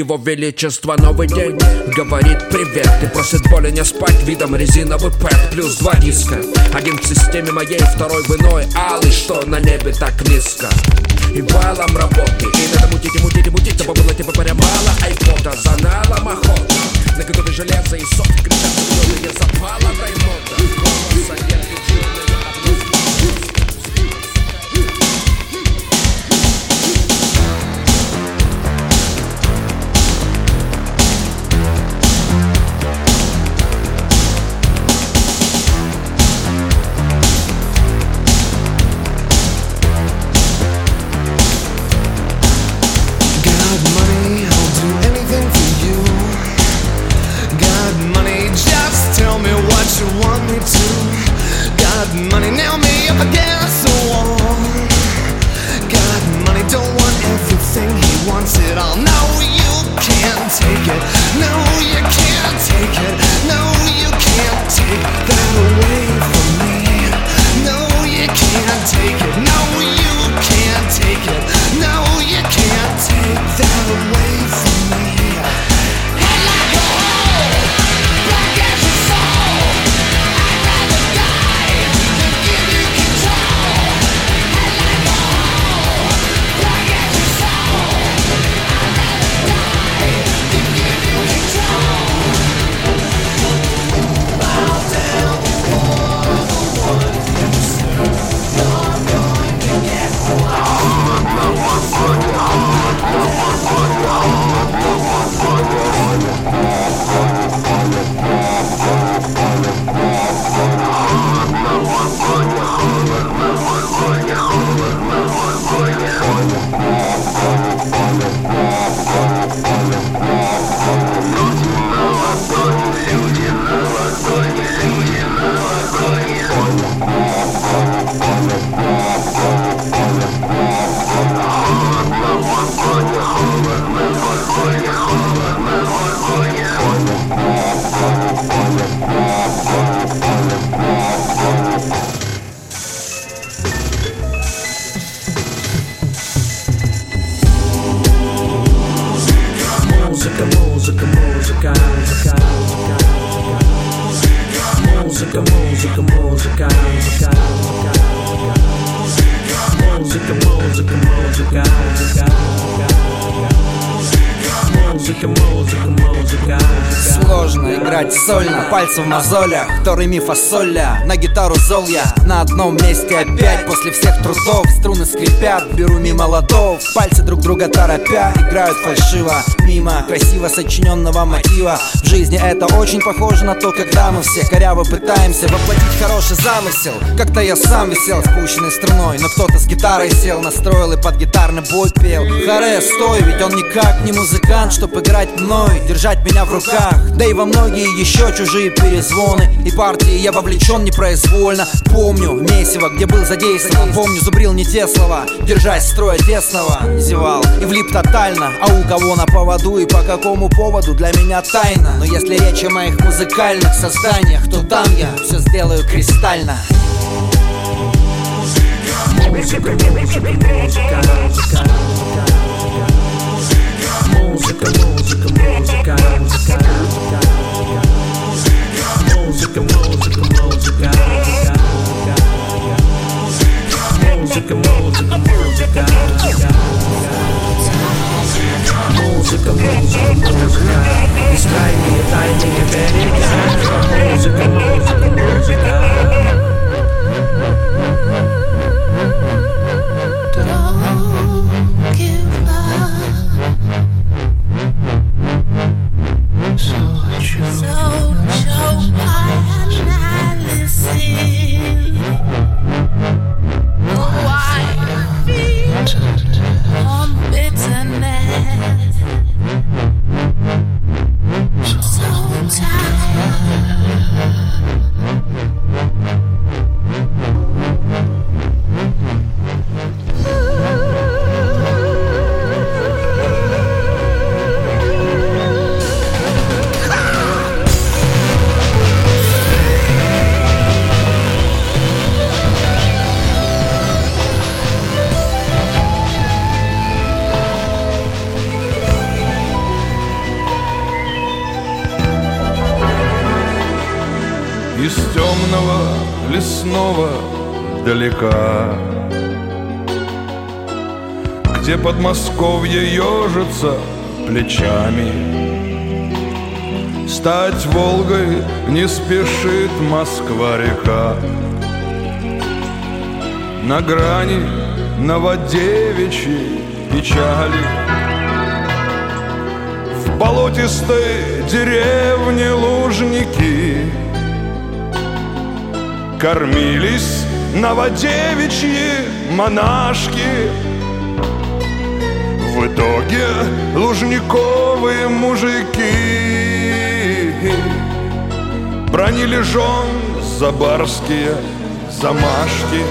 Его Величество новый день говорит привет И просит более не спать видом резиновый пэт Плюс два диска Один в системе моей, второй в иной Алый, что на небе так низко И валом работы И надо мутить и мутить и мутить Чтобы было типа паря мало айпода За налом охота На готове железо и софт Кричат зеленые запала дай Фасоля, на гитару зол я. На одном месте опять, после всех трудов Струны скрипят, беру мимо ладов. Пальцы друг друга торопя, играют фальшиво. Мимо красиво сочиненного мотива. В жизни это очень похоже на то, когда мы все коряво пытаемся Воплотить хороший замысел. Как-то я сам висел спущенной струной Но кто-то с гитарой сел, настроил и под гитарный бой пел. Харе, стой, ведь он никак не музыкант Чтоб играть мной, держать меня в руках. Да и во многие еще чужие перезвоны И партии я вовлечен непроизвольно. Помню месиво, где был задействован Помню, зубрил не те слова. Держась строя тесного, зевал И влип тотально, а у кого на поводу И по какому поводу для меня тайна. Но если речь о моих музыкальных созданиях То там я все сделаю кристально. Музыка, музыка, музыка, музыка, музыка, музыка, музыка, музыка, музыка, музыка, музыка, музыка, музыка, музыка, музыка, музыка, музыка, бескрайние тайные берега, музыка, музыка, музыка. Don't плечами. Стать Волгой не спешит Москва-река На грани новодевичьей печали. В болотистой деревне лужники Кормились новодевичьи монашки В итоге лужниковые мужики. Бронили жен за барские замашки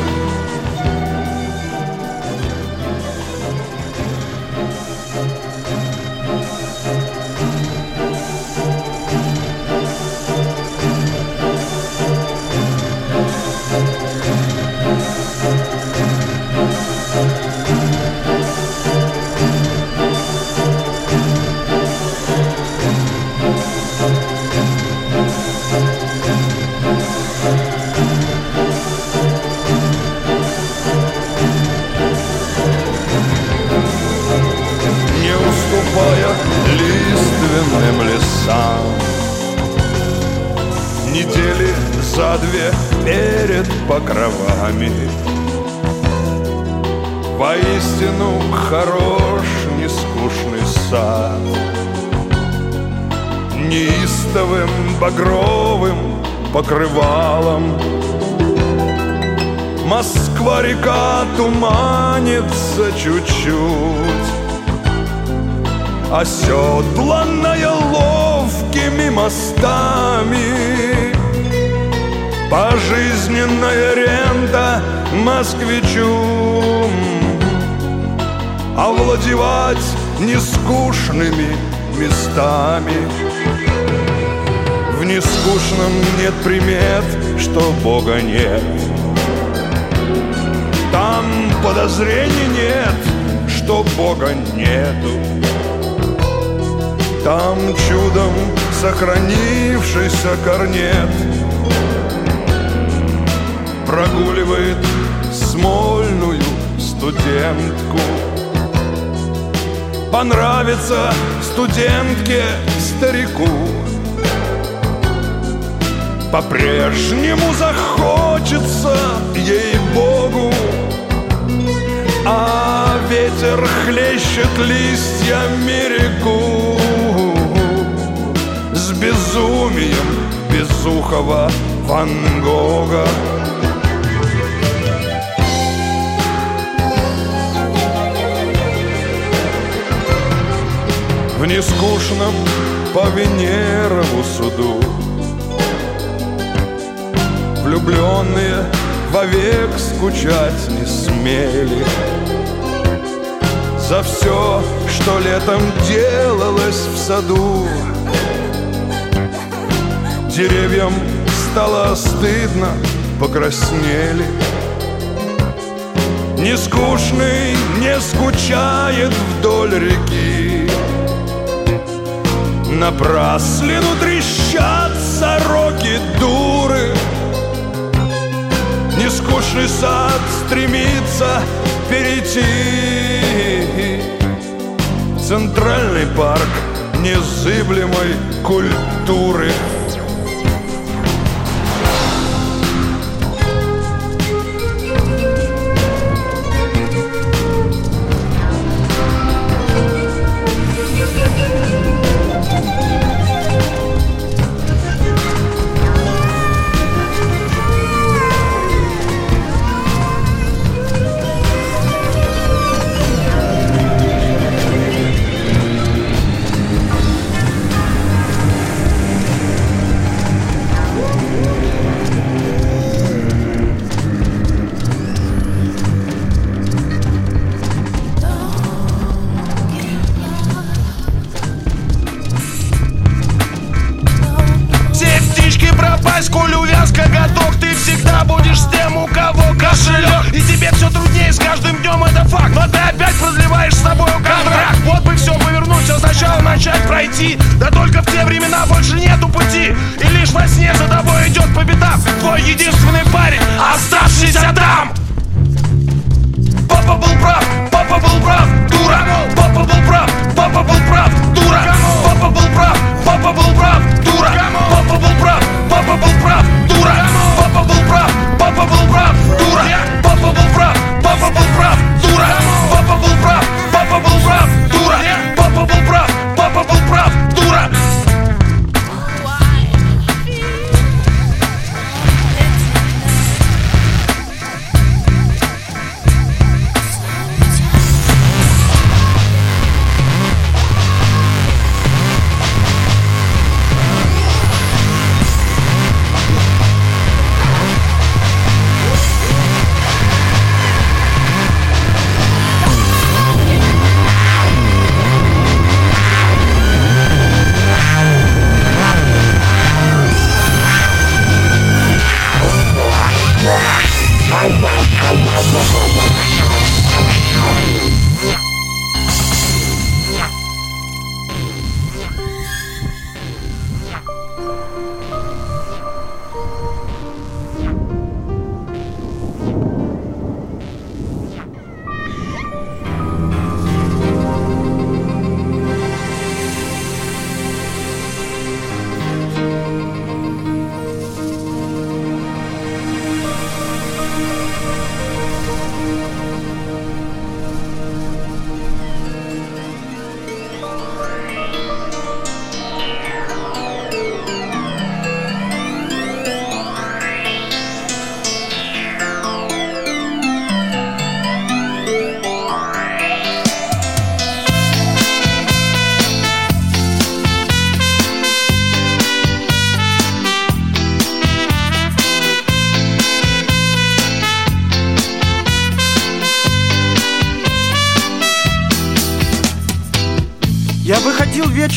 москвичу. Овладевать нескучными местами. В нескучном нет примет, что Бога нет. Там подозрений нет, что Бога нету. Там чудом сохранившийся корнет. Прогуливает смольную студентку. Понравится студентке старику. По-прежнему захочется ей-богу. А ветер хлещет листьями реку С безумием безухого Ван Гога В нескучном по Венерову суду. Влюбленные вовек скучать не смели. За все, что летом делалось в саду. Деревьям стало стыдно, покраснели. Нескучный не скучает вдоль реки Напраслину трещат сороки дуры. Нескучный сад стремится перейти. Центральный парк незыблемой культуры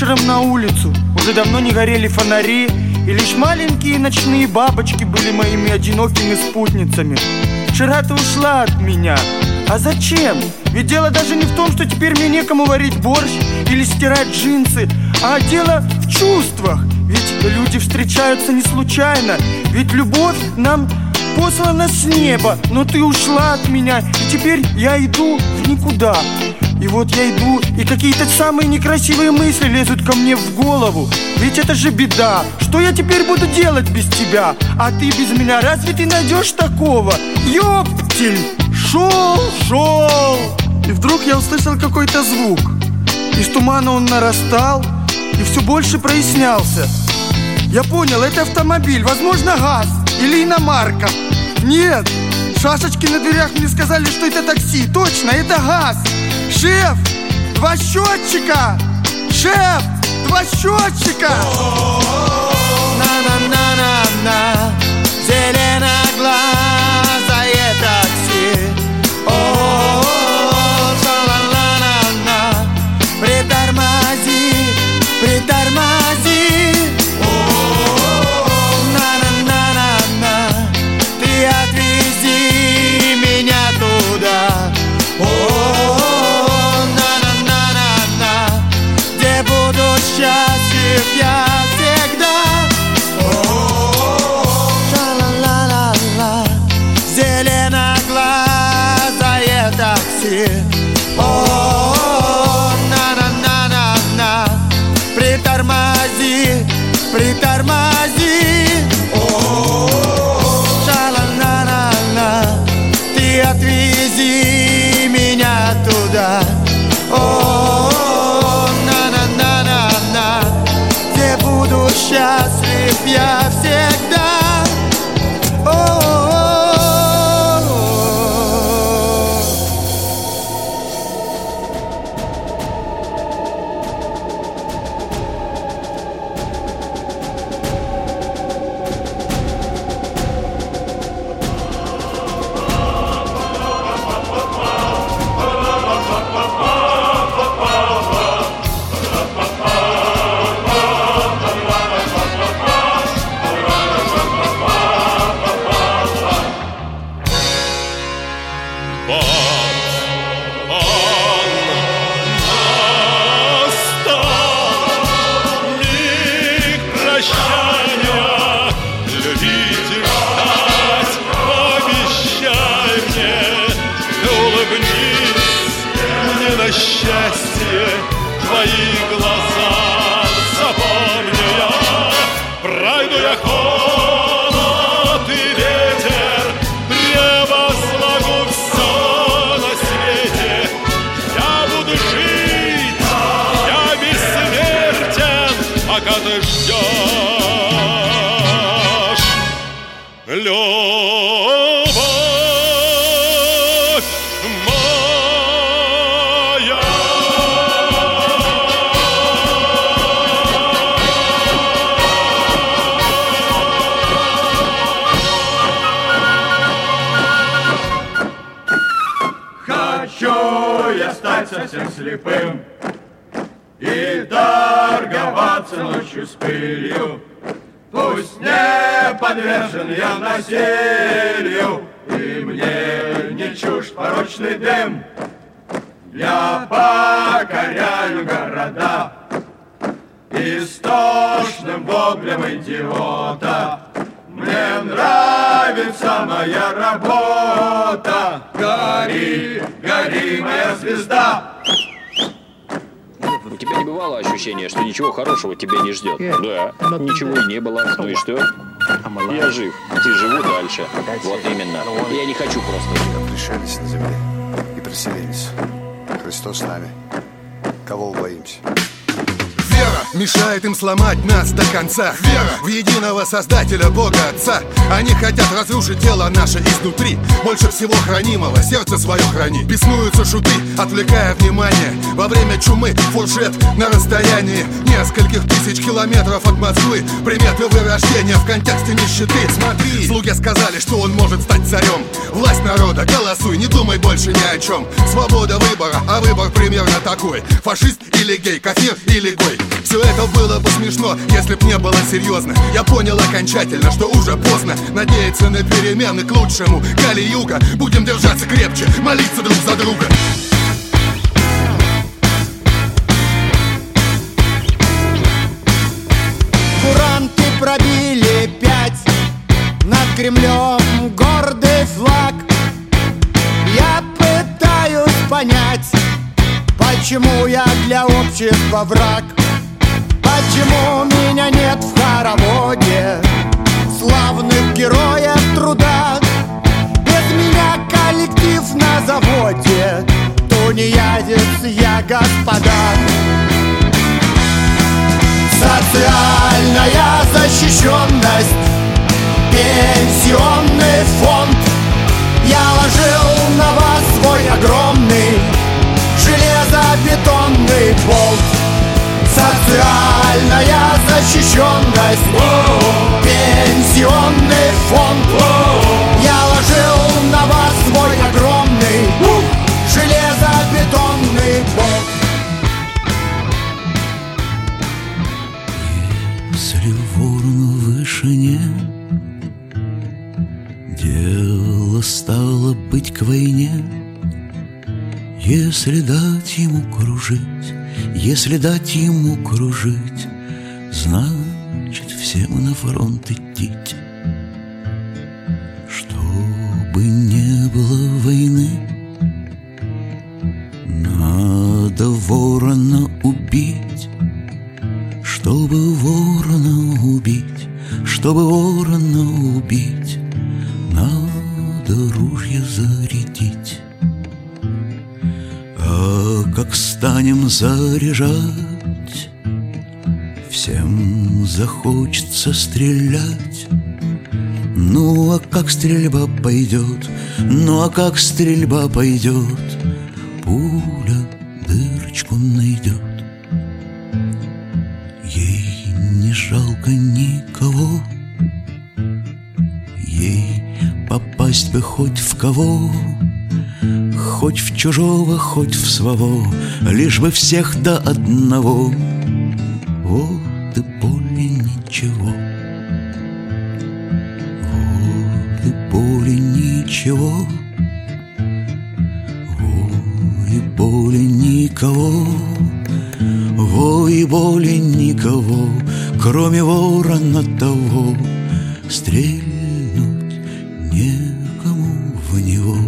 вечером на улицу, уже давно не горели фонари, и лишь маленькие ночные бабочки были моими одинокими спутницами. Вчера ты ушла от меня. А зачем? Ведь дело даже не в том, что теперь мне некому варить борщ или стирать джинсы, а дело в чувствах. Ведь люди встречаются не случайно. Ведь любовь нам послана с неба, но ты ушла от меня, и теперь я иду в никуда. И вот я иду, и какие-то самые некрасивые мысли лезут ко мне в голову. Ведь это же беда. Что я теперь буду делать без тебя? А ты без меня, разве ты найдешь такого? Ёптель! Шел, шел! И вдруг я услышал какой-то звук. Из тумана он нарастал и все больше прояснялся. Я понял, это автомобиль, возможно, ГАЗ или иномарка. Нет, шашечки на дверях мне сказали, что это такси. Точно, это ГАЗ. Шеф, два счетчика! Шеф, два счетчика! На-на-на-на-на, Гори, моя звезда у тебя не бывало ощущения, что ничего хорошего тебя не ждет? Да, ничего и не было. Ну и что? Я жив, ты живу дальше. Вот именно. Я не хочу просто. Пришелись на земле и приселились. Христос с нами. Кого боимся? Вера мешает им сломать нас до конца. Вера в единого Создателя Бога Отца. Они хотят разрушить тело наше изнутри. Больше всего хранимого, сердце свое храни. Беснуются шуты, отвлекая внимание. Во время чумы фуршет на расстоянии Нескольких тысяч километров от Москвы. Приметы вырождения в контексте нищеты? Смотри, слуги сказали, что он может стать царем. Власть народа, голосуй, не думай больше ни о чем. Свобода выбора, а выбор примерно такой. Фашист или гей, кафир или гой все это было бы смешно, если б не было серьезно. Я понял окончательно, что уже поздно Надеяться на перемены к лучшему. Кали-юга, будем держаться крепче Молиться друг за друга. Куранты пробили пять Над Кремлем гордый флаг. Я пытаюсь понять Почему я для общества враг Почему меня нет в хороводе? Славных героев труда. Без меня коллектив на заводе. Тунеядец я, господа. Социальная защищенность. Пенсионный фонд. Я ложил на вас свой огромный Железобетонный болт Социальная защищенность. Пенсионный фонд если дать ему кружить, Значит, всем на фронт идти. Чтобы захочется стрелять. Ну а как стрельба пойдет, ну а как стрельба пойдет, Пуля дырочку найдет. Ей не жалко никого, Ей попасть бы хоть в кого, Хоть в чужого, хоть в своего, Лишь бы всех до одного. В него.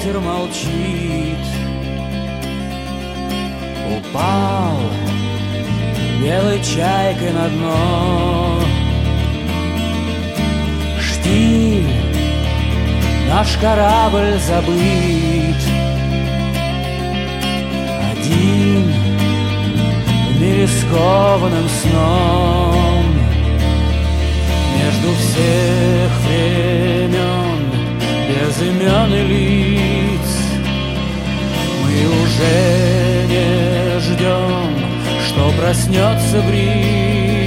Ветер молчит. Упал белой чайкой на дно. Штиль, наш корабль забыт. Один в мире сном. Между всех времен без имен и лиц уже не ждем, что проснется бриз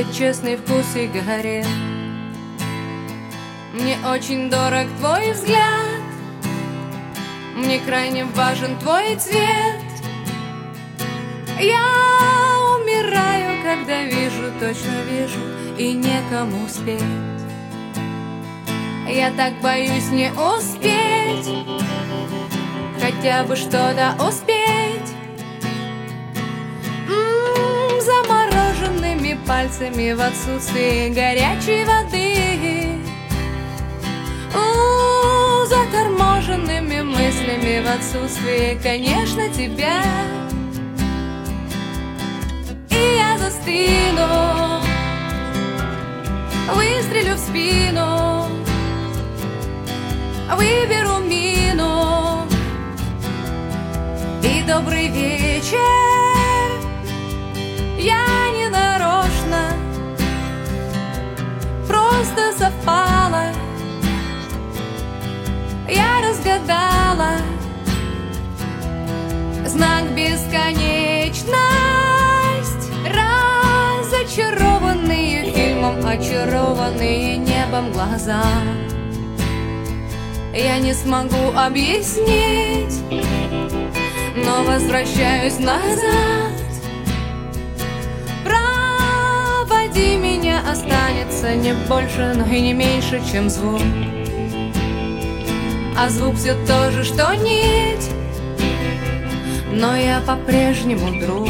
оставался честный вкус сигарет Мне очень дорог твой взгляд. Мне крайне важен твой цвет. Я умираю, когда вижу, точно вижу И некому спеть. Я так боюсь не успеть Хотя бы что-то успеть пальцами в отсутствии горячей воды. У, Заторможенными мыслями в отсутствии, конечно, тебя. И я застыну Выстрелю в спину Выберу мину. И добрый вечер. Я Просто совпало Я разгадала Знак бесконечность Разочарованные фильмом Очарованные небом глаза. Я не смогу объяснить Но возвращаюсь назад меня, останется не больше, но и не меньше, чем звук. А звук все то же, что нить Но я по-прежнему друг.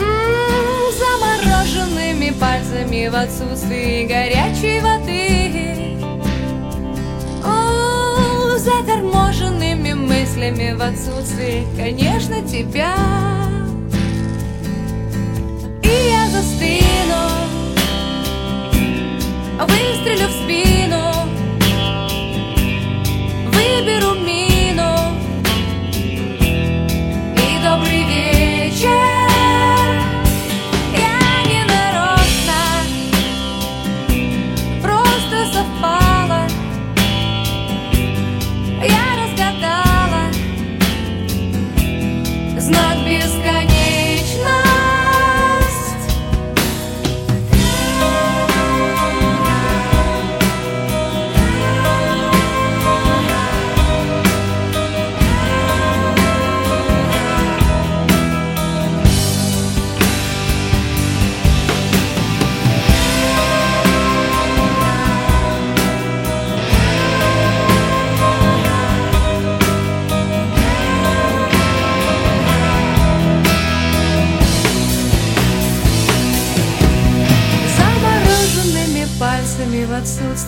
М, Замороженными пальцами в отсутствии горячей воды. О, заторможенными мыслями в отсутствии, конечно, тебя. И я застыну, выстрелю в спину,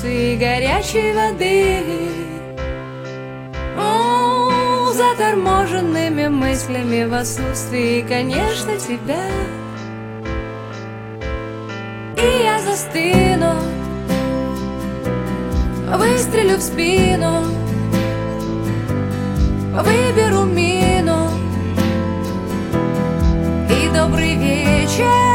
отсутствии горячей воды. О, Заторможенными мыслями в отсутствии, конечно, тебя. И я застыну Выстрелю в спину Выберу мину. И добрый вечер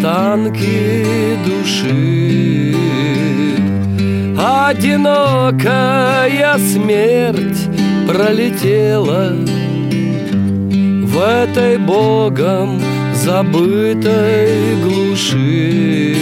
останки души. Одинокая смерть пролетела В этой богом забытой глуши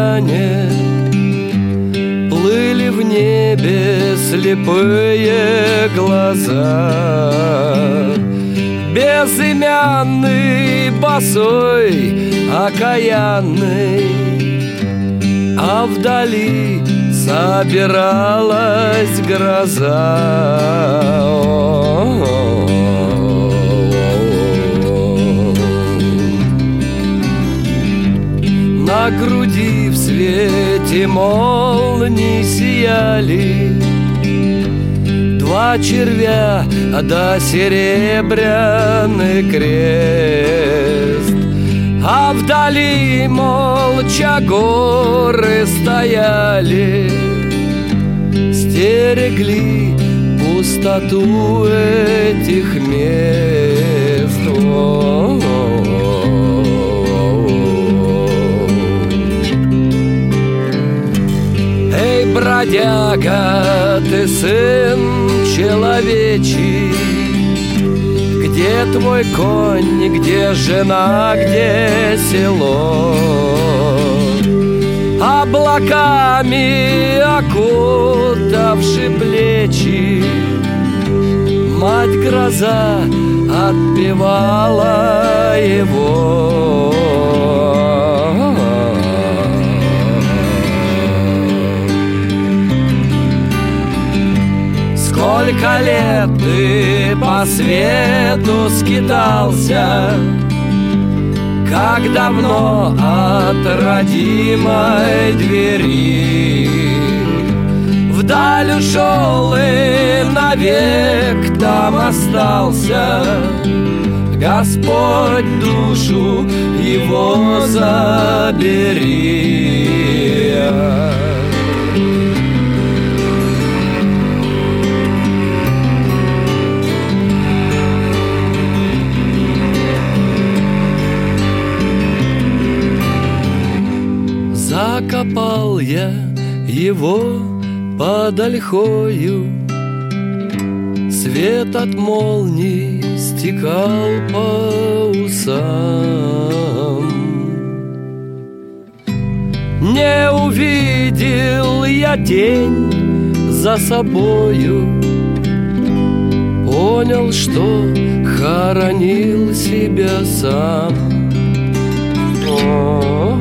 бурьяне Плыли в небе слепые глаза. Безымянный, босой, окаянный. А вдали собиралась гроза На груди в свете молнии сияли. Два червя да серебряный крест А вдали молча горы стояли. Стерегли пустоту этих мест. Эй, бродяга, ты сын человечий. Где твой конь, где жена, где село? Облаками окутавши плечи Мать гроза отпевала его Сколько лет ты по свету скитался. Как давно от родимой двери Вдаль ушел и навек там остался. Господь душу его забери Закопал я его под ольхою. Свет от молний стекал по усам. Не увидел я тень за собою. Понял, что хоронил себя сам. Что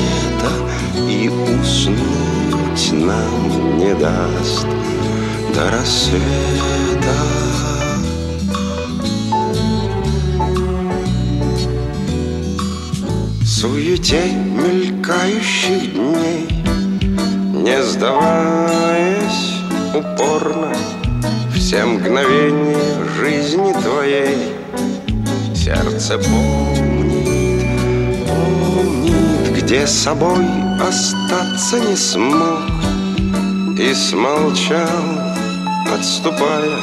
где-то и уснуть нам не даст до рассвета. Суете мелькающих дней, не сдаваясь упорно, все мгновения жизни твоей сердце помнит, где собой остаться не смог и смолчал, отступая,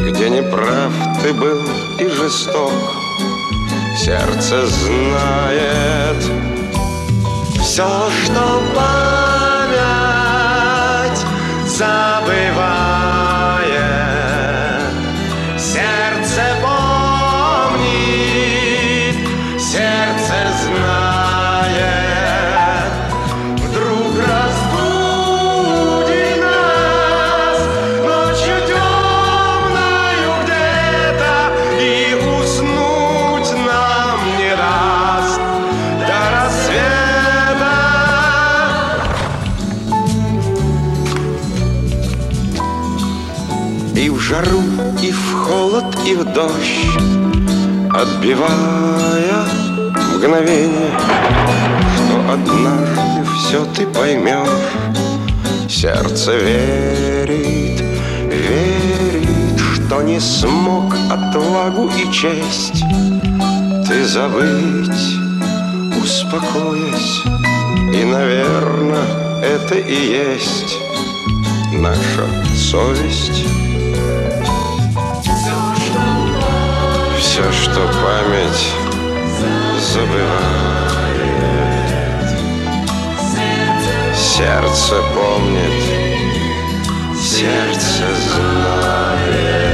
где неправ ты был и жесток. Сердце знает все, что память забывает. И в дождь Отбивая мгновение Что однажды все ты поймешь Сердце верит, верит Что не смог отвагу и честь Ты забыть, успокоясь. И, наверное, это и есть Наша совесть Все, что память забывает. Сердце помнит, сердце знает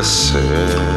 до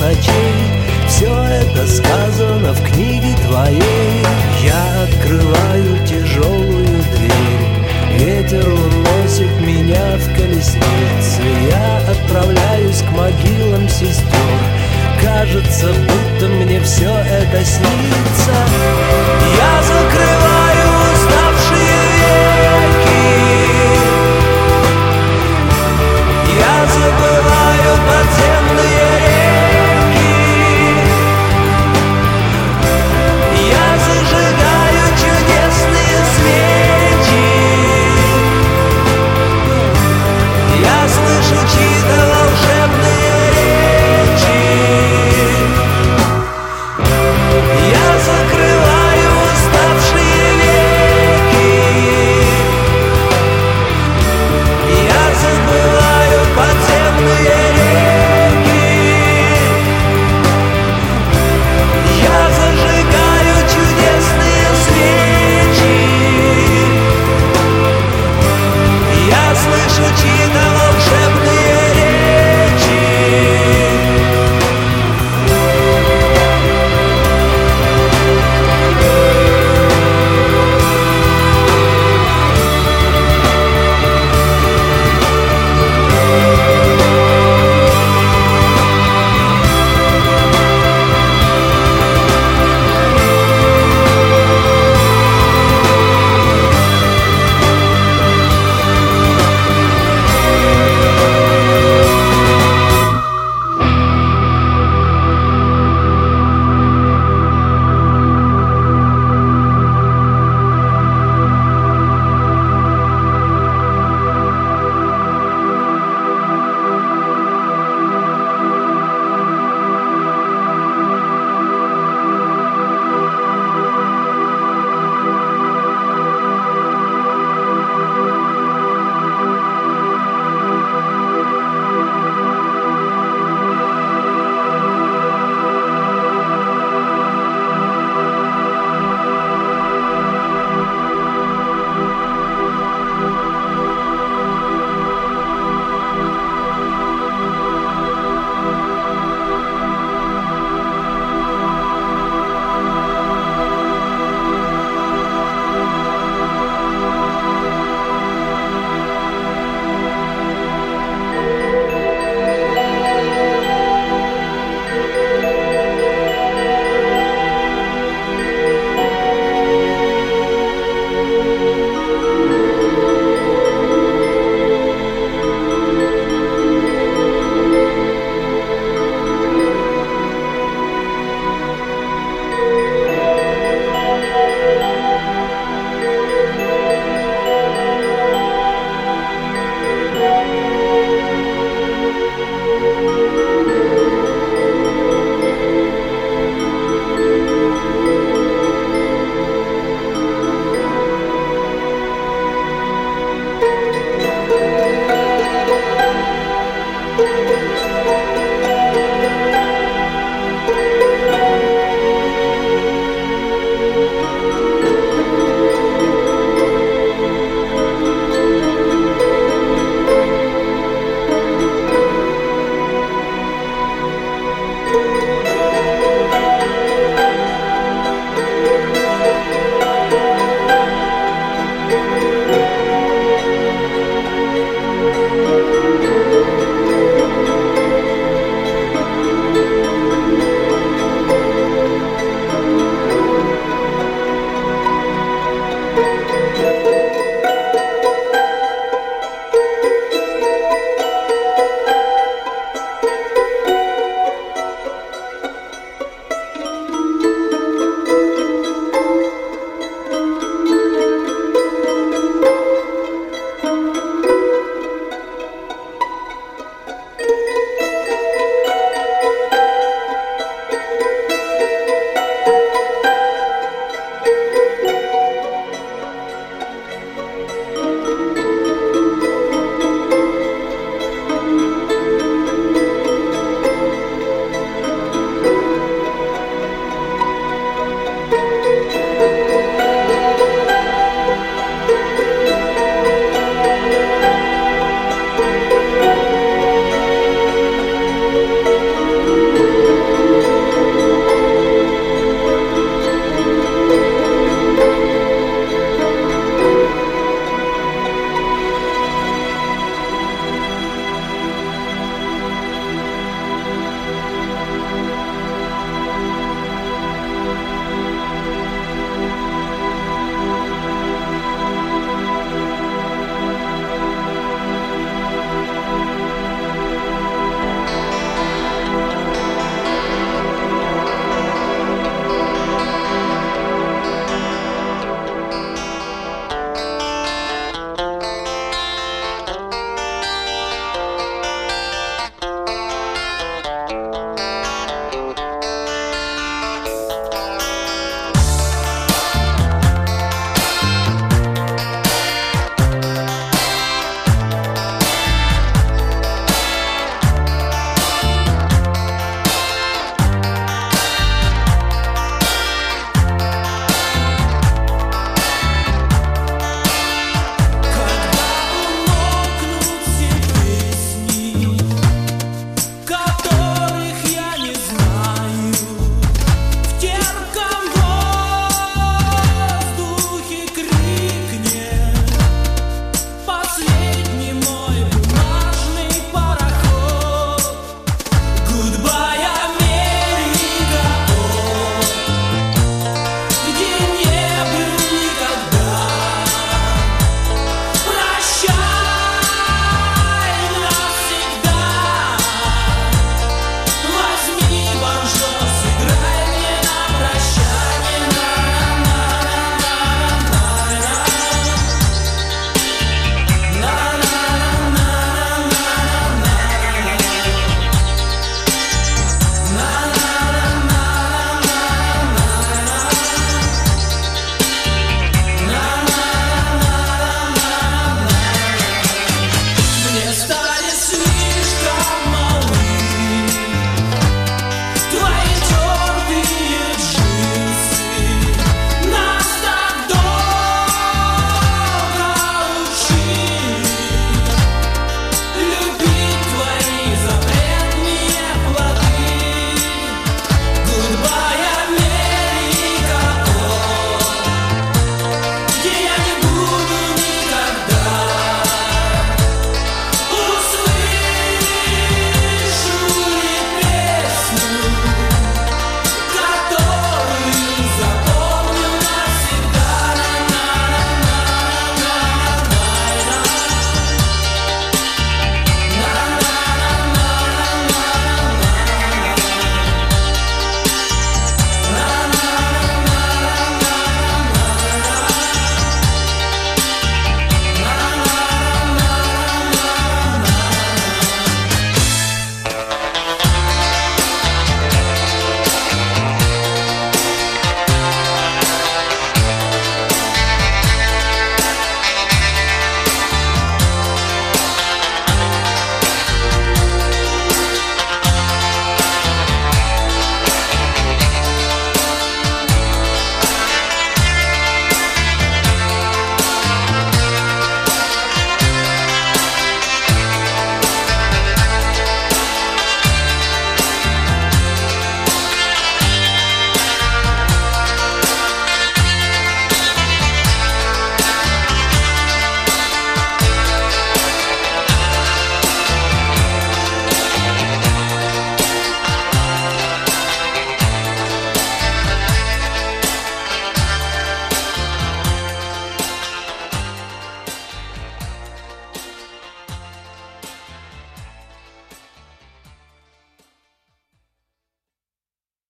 ночей. Все это сказано в книге твоей. Я открываю тяжелую дверь. Ветер уносит меня в колеснице. Я отправляюсь к могилам сестер. Кажется, будто мне все это снится. Я закрываю уставшие веки. Я закрываю